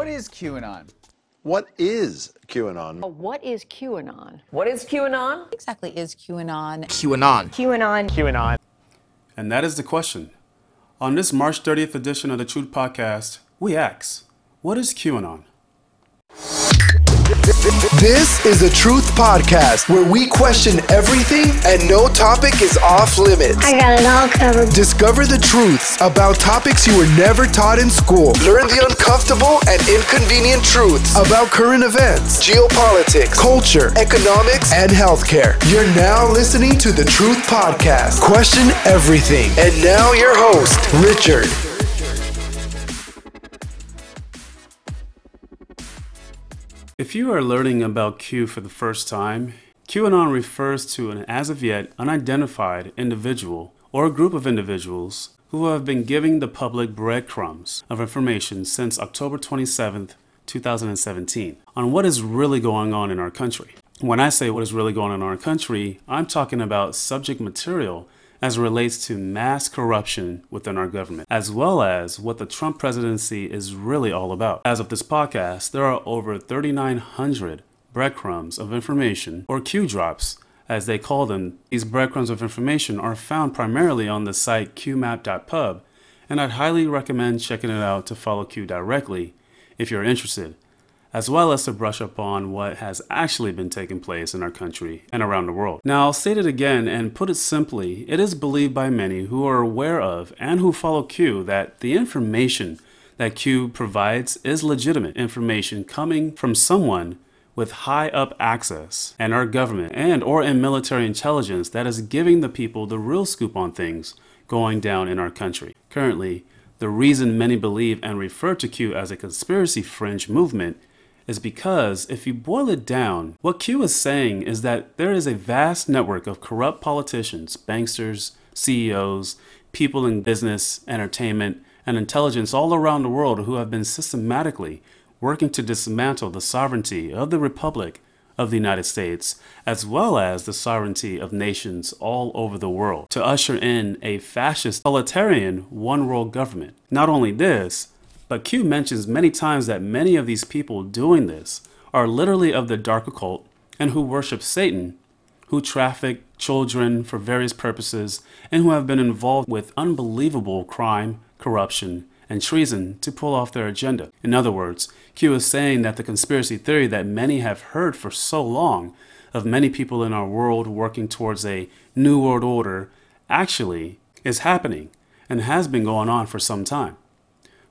What is QAnon? What is QAnon? Oh, what is QAnon? What is QAnon? What exactly is QAnon? QAnon. QAnon. QAnon. And that is the question. On this March 30th edition of the Truth Podcast, we ask, what is QAnon? This is a Truth Podcast where we question everything and no topic is off limits. I got it all covered. Discover the truths about topics you were never taught in school. Learn the uncomfortable and inconvenient truths about current events, geopolitics, culture, economics, and healthcare. You're now listening to the Truth Podcast. Question everything. And now your host, Richard. If you are learning about Q for the first time, QAnon refers to an as of yet unidentified individual or group of individuals who have been giving the public breadcrumbs of information since October 27, 2017, on what is really going on in our country. When I say what is really going on in our country, I'm talking about subject material as it relates to mass corruption within our government, as well as what the Trump presidency is really all about. As of this podcast, there are over 3,900 breadcrumbs of information, or Q drops, as they call them. These breadcrumbs of information are found primarily on the site qmap.pub, and I'd highly recommend checking it out to follow Q directly if you're interested as well as to brush up on what has actually been taking place in our country and around the world. Now, I'll state it again and put it simply it is believed by many who are aware of and who follow Q that the information that Q provides is legitimate information coming from someone with high up access and our government and or in military intelligence that is giving the people the real scoop on things going down in our country. Currently, the reason many believe and refer to Q as a conspiracy fringe movement is because if you boil it down, what Q is saying is that there is a vast network of corrupt politicians, banksters, CEOs, people in business, entertainment, and intelligence all around the world who have been systematically working to dismantle the sovereignty of the Republic of the United States, as well as the sovereignty of nations all over the world, to usher in a fascist, totalitarian, one world government. Not only this, but Q mentions many times that many of these people doing this are literally of the dark occult and who worship Satan, who traffic children for various purposes, and who have been involved with unbelievable crime, corruption, and treason to pull off their agenda. In other words, Q is saying that the conspiracy theory that many have heard for so long of many people in our world working towards a new world order actually is happening and has been going on for some time.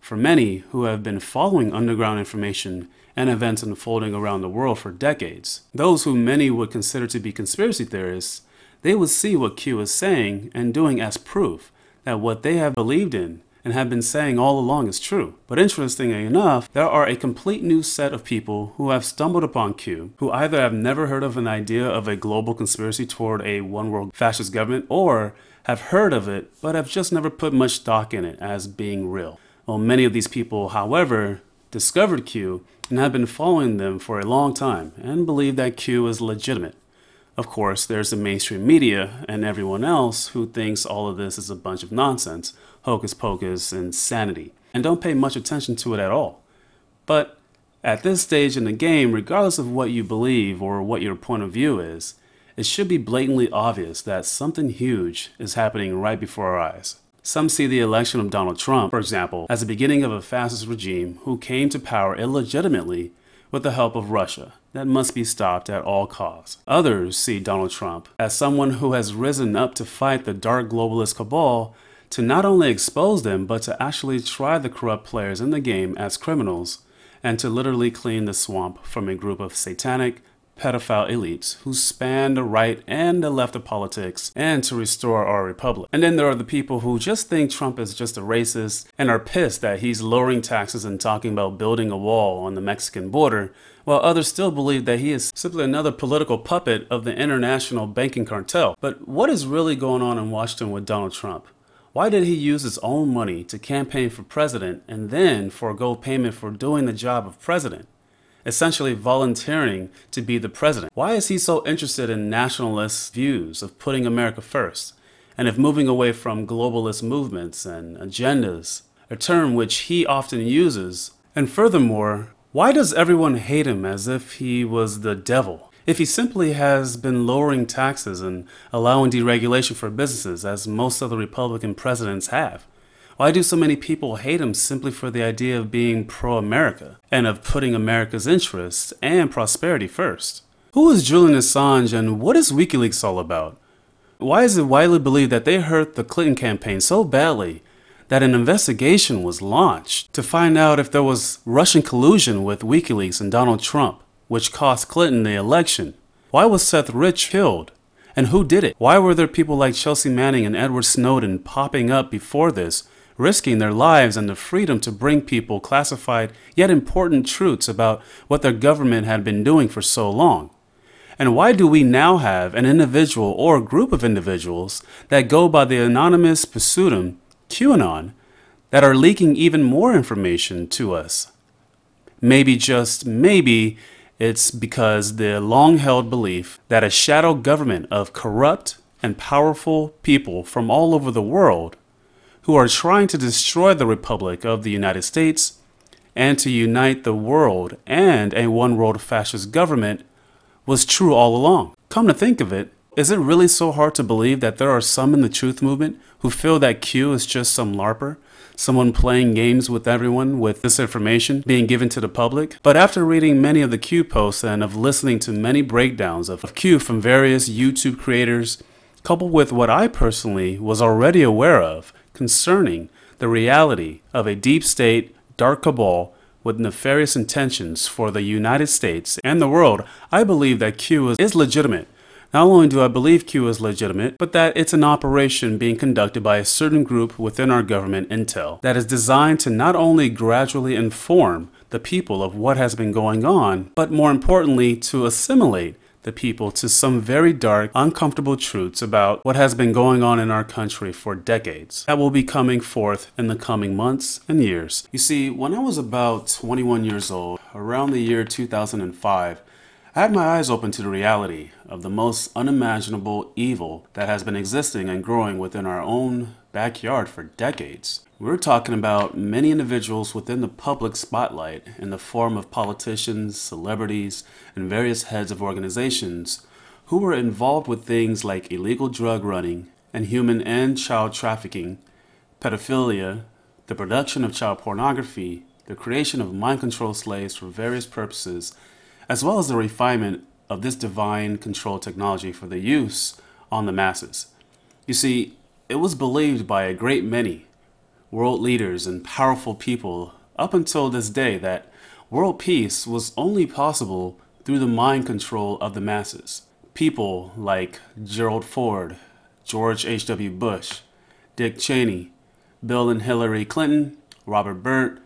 For many who have been following underground information and events unfolding around the world for decades, those who many would consider to be conspiracy theorists, they would see what Q is saying and doing as proof that what they have believed in and have been saying all along is true. But interestingly enough, there are a complete new set of people who have stumbled upon Q, who either have never heard of an idea of a global conspiracy toward a one world fascist government, or have heard of it but have just never put much stock in it as being real. Well, many of these people, however, discovered Q and have been following them for a long time and believe that Q is legitimate. Of course, there's the mainstream media and everyone else who thinks all of this is a bunch of nonsense, hocus pocus, insanity, and don't pay much attention to it at all. But at this stage in the game, regardless of what you believe or what your point of view is, it should be blatantly obvious that something huge is happening right before our eyes. Some see the election of Donald Trump, for example, as the beginning of a fascist regime who came to power illegitimately with the help of Russia that must be stopped at all costs. Others see Donald Trump as someone who has risen up to fight the dark globalist cabal to not only expose them, but to actually try the corrupt players in the game as criminals and to literally clean the swamp from a group of satanic, pedophile elites who span the right and the left of politics and to restore our republic. And then there are the people who just think Trump is just a racist and are pissed that he's lowering taxes and talking about building a wall on the Mexican border, while others still believe that he is simply another political puppet of the international banking cartel. But what is really going on in Washington with Donald Trump? Why did he use his own money to campaign for president and then forego payment for doing the job of president? Essentially volunteering to be the president. Why is he so interested in nationalist views of putting America first and of moving away from globalist movements and agendas, a term which he often uses And furthermore, why does everyone hate him as if he was the devil? If he simply has been lowering taxes and allowing deregulation for businesses, as most other Republican presidents have? Why do so many people hate him simply for the idea of being pro America and of putting America's interests and prosperity first? Who is Julian Assange and what is WikiLeaks all about? Why is it widely believed that they hurt the Clinton campaign so badly that an investigation was launched to find out if there was Russian collusion with WikiLeaks and Donald Trump, which cost Clinton the election? Why was Seth Rich killed? And who did it? Why were there people like Chelsea Manning and Edward Snowden popping up before this, risking their lives and the freedom to bring people classified yet important truths about what their government had been doing for so long? And why do we now have an individual or group of individuals that go by the anonymous pseudonym QAnon that are leaking even more information to us? Maybe, just maybe, it's because the long held belief that a shadow government of corrupt and powerful people from all over the world who are trying to destroy the Republic of the United States and to unite the world and a one world fascist government was true all along. Come to think of it, is it really so hard to believe that there are some in the truth movement who feel that Q is just some LARPer? Someone playing games with everyone with this information being given to the public? But after reading many of the Q posts and of listening to many breakdowns of Q from various YouTube creators, coupled with what I personally was already aware of concerning the reality of a deep state, dark cabal with nefarious intentions for the United States and the world, I believe that Q is, legitimate. Not only do I believe Q is legitimate, but that it's an operation being conducted by a certain group within our government, Intel, that is designed to not only gradually inform the people of what has been going on, but more importantly, to assimilate the people to some very dark, uncomfortable truths about what has been going on in our country for decades that will be coming forth in the coming months and years. You see, when I was about 21 years old, around the year 2005, I had my eyes open to the reality of the most unimaginable evil that has been existing and growing within our own backyard for decades. We're talking about many individuals within the public spotlight in the form of politicians, celebrities, and various heads of organizations who were involved with things like illegal drug running and human and child trafficking, pedophilia, the production of child pornography, the creation of mind control slaves for various purposes, as well as the refinement of this divine control technology for the use on the masses. You see, it was believed by a great many world leaders and powerful people up until this day that world peace was only possible through the mind control of the masses. People like Gerald Ford, George H.W. Bush, Dick Cheney, Bill and Hillary Clinton, Robert Byrd,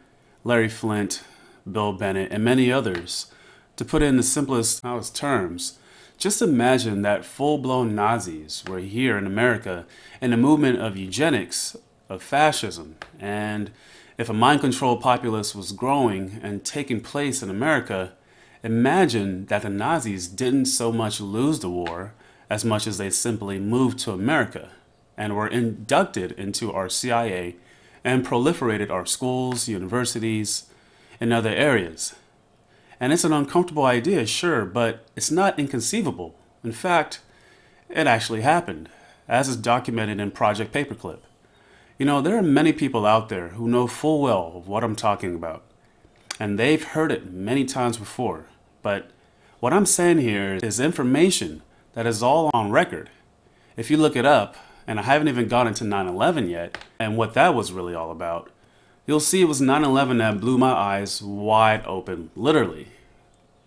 Larry Flynt, Bill Bennett, and many others. To put it in the simplest terms, just imagine that full blown Nazis were here in America and a movement of eugenics of fascism. And if a mind controlled populace was growing and taking place in America, imagine that the Nazis didn't so much lose the war as much as they simply moved to America and were inducted into our CIA and proliferated our schools, universities, and other areas. And it's an uncomfortable idea, sure, but it's not inconceivable. In fact, it actually happened, as is documented in Project Paperclip. You know, there are many people out there who know full well of what I'm talking about, and they've heard it many times before. But what I'm saying here is information that is all on record. If you look it up, and I haven't even gone into 9 11 yet, and what that was really all about, you'll see it was 9 11 that blew my eyes wide open, literally.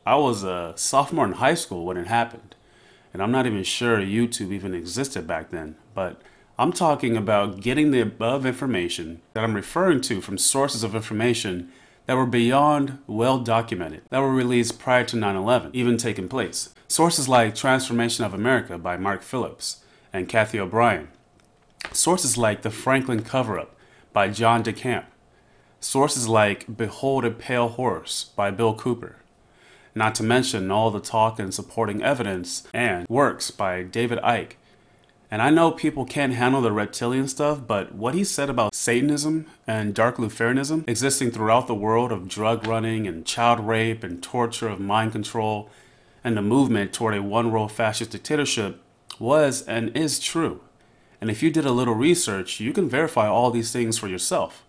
I was a sophomore in high school when it happened, and I'm not even sure YouTube even existed back then, but I'm talking about getting the above information that I'm referring to from sources of information that were beyond well documented, that were released prior to 9 11 even taking place. Sources like Trance Formation of America by Mark Phillips and Cathy O'Brien. Sources like The Franklin Cover Up by John DeCamp. Sources like Behold a Pale Horse by Bill Cooper. Not to mention all the talk and supporting evidence and works by David Icke And I know people can't handle the reptilian stuff, but what he said about Satanism and dark Luciferianism existing throughout the world of drug running and child rape and torture of mind control and the movement toward a one world fascist dictatorship was and is true. And if you did a little research, you can verify all these things for yourself.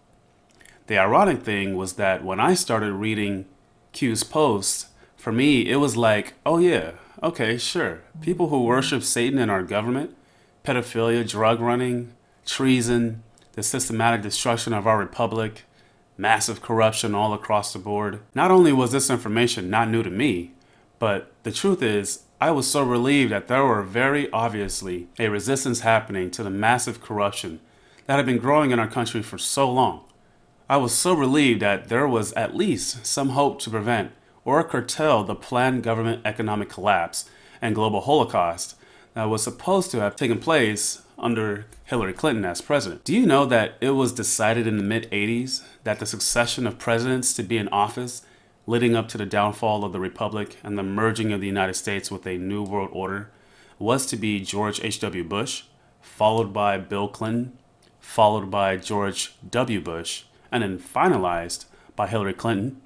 The ironic thing was that when I started reading Q's posts, for me, it was like, oh yeah, okay, sure. People who worship Satan in our government, pedophilia, drug running, treason, the systematic destruction of our republic, massive corruption all across the board. Not only was this information not new to me, but the truth is, I was so relieved that there were very obviously a resistance happening to the massive corruption that had been growing in our country for so long. I was so relieved that there was at least some hope to prevent or curtail the planned government economic collapse and global holocaust that was supposed to have taken place under Hillary Clinton as president. Do you know that it was decided in the mid 80s that the succession of presidents to be in office leading up to the downfall of the Republic and the merging of the United States with a new world order was to be George H.W. Bush, followed by Bill Clinton, followed by George W. Bush, and then finalized by Hillary Clinton?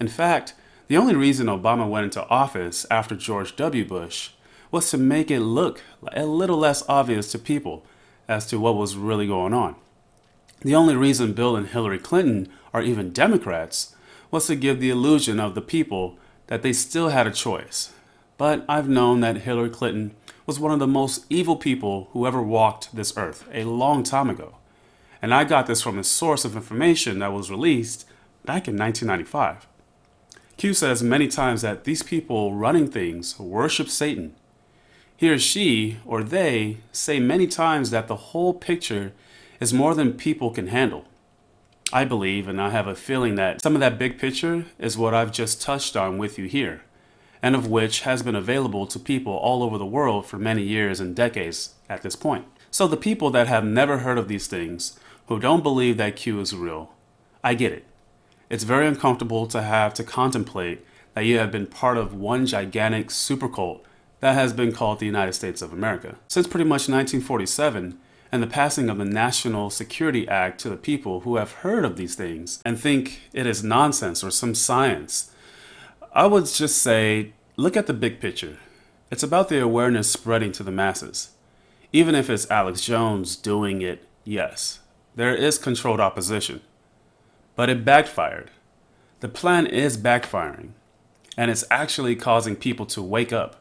In fact, the only reason Obama went into office after George W. Bush was to make it look a little less obvious to people as to what was really going on. The only reason Bill and Hillary Clinton are even Democrats was to give the illusion of the people that they still had a choice. But I've known that Hillary Clinton was one of the most evil people who ever walked this earth a long time ago. And I got this from a source of information that was released back in 1995. Q says many times that these people running things worship Satan he or she or they say many times that the whole picture is more than people can handle. I believe, and I have a feeling that some of that big picture is what I've just touched on with you here, and of which has been available to people all over the world for many years and decades at this point. So, the people that have never heard of these things, who don't believe that Q is real, I get it. It's very uncomfortable to have to contemplate that you have been part of one gigantic super cult that has been called the United States of America. Since pretty much 1947 and the passing of the National Security Act to the people who have heard of these things and think it is nonsense or some science, I would just say look at the big picture. It's about the awareness spreading to the masses. Even if it's Alex Jones doing it, yes, there is controlled opposition. But it backfired. The plan is backfiring, and it's actually causing people to wake up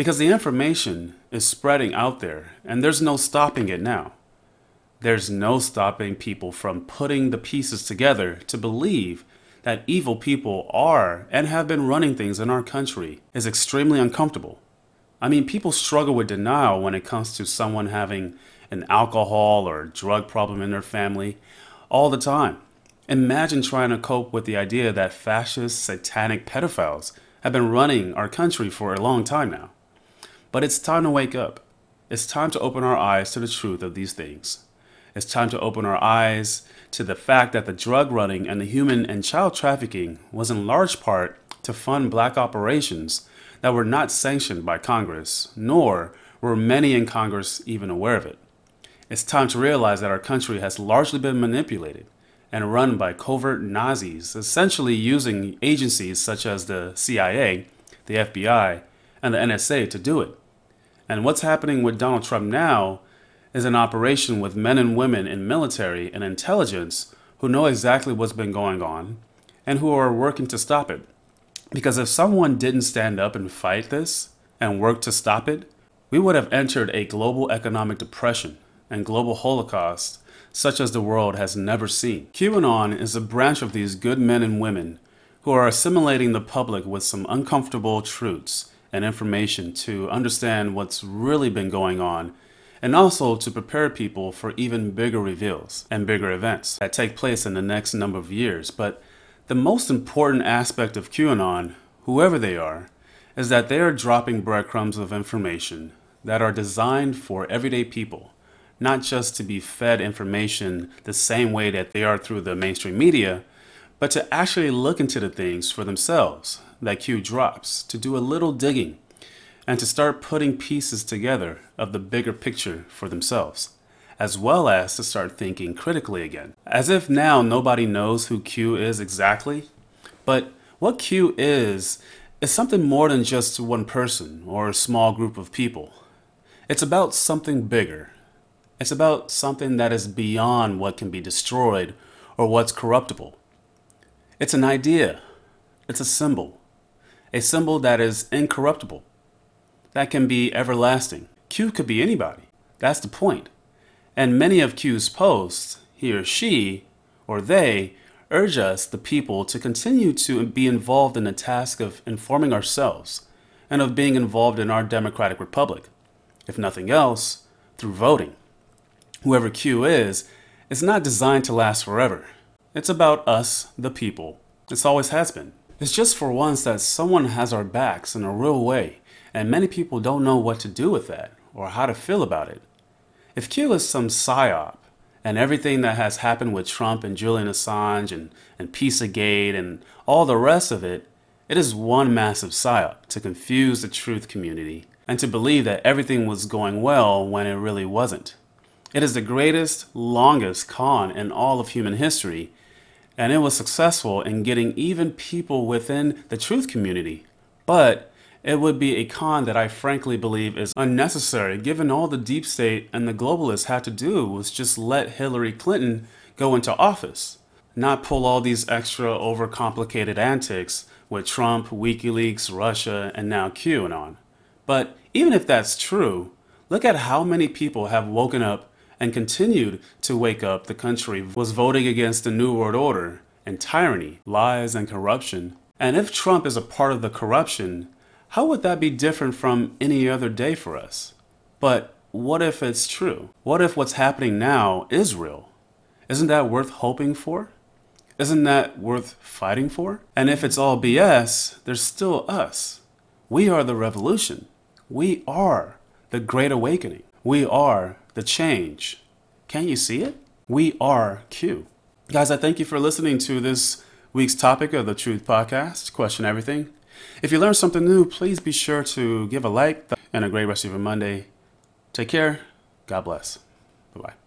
because the information is spreading out there and there's no stopping it now. There's no stopping people from putting the pieces together to believe that evil people are and have been running things in our country is extremely uncomfortable. I mean, people struggle with denial when it comes to someone having an alcohol or drug problem in their family all the time. Imagine trying to cope with the idea that fascist, satanic pedophiles have been running our country for a long time now. But it's time to wake up. It's time to open our eyes to the truth of these things. It's time to open our eyes to the fact that the drug running and the human and child trafficking was in large part to fund black operations that were not sanctioned by Congress, nor were many in Congress even aware of it. It's time to realize that our country has largely been manipulated and run by covert Nazis, essentially using agencies such as the CIA, the FBI, and the NSA to do it. And what's happening with Donald Trump now is an operation with men and women in military and intelligence who know exactly what's been going on and who are working to stop it. Because if someone didn't stand up and fight this and work to stop it, we would have entered a global economic depression and global holocaust such as the world has never seen. QAnon is a branch of these good men and women who are assimilating the public with some uncomfortable truths and information to understand what's really been going on and also to prepare people for even bigger reveals and bigger events that take place in the next number of years. But the most important aspect of QAnon, whoever they are, is that they are dropping breadcrumbs of information that are designed for everyday people, not just to be fed information the same way that they are through the mainstream media, but to actually look into the things for themselves that Q drops, to do a little digging, and to start putting pieces together of the bigger picture for themselves, as well as to start thinking critically again. As if now nobody knows who Q is exactly, but what Q is is something more than just one person or a small group of people. It's about something bigger. It's about something that is beyond what can be destroyed or what's corruptible. It's an idea. It's a symbol. A symbol that is incorruptible. That can be everlasting. Q could be anybody. That's the point. And many of Q's posts, he or she, or they, urge us, the people, to continue to be involved in the task of informing ourselves and of being involved in our democratic republic. If nothing else, through voting. Whoever Q is, is not designed to last forever. It's about us, the people. It's always has been. It's just for once that someone has our backs in a real way, and many people don't know what to do with that or how to feel about it. If Q is some psyop, and everything that has happened with Trump and Julian Assange and, and Pizzagate and all the rest of it, it is one massive psyop to confuse the truth community and to believe that everything was going well when it really wasn't. It is the greatest, longest con in all of human history, and it was successful in getting even people within the truth community. But it would be a con that I frankly believe is unnecessary given all the deep state and the globalists had to do was just let Hillary Clinton go into office, not pull all these extra overcomplicated antics with Trump, WikiLeaks, Russia, and now QAnon. But even if that's true, look at how many people have woken up and continued to wake up the country was voting against the New World Order and tyranny, lies, and corruption. And if Trump is a part of the corruption, how would that be different from any other day for us? But what if it's true? What if what's happening now is real? Isn't that worth hoping for? Isn't that worth fighting for? And if it's all BS, there's still us. We are the revolution. We are the great awakening. We are the change. Can't you see it? We are Q. Guys, I thank you for listening to this week's topic of the Truth Podcast, Question Everything. If you learned something new, please be sure to give a like and a great rest of your Monday. Take care. God bless. Bye bye.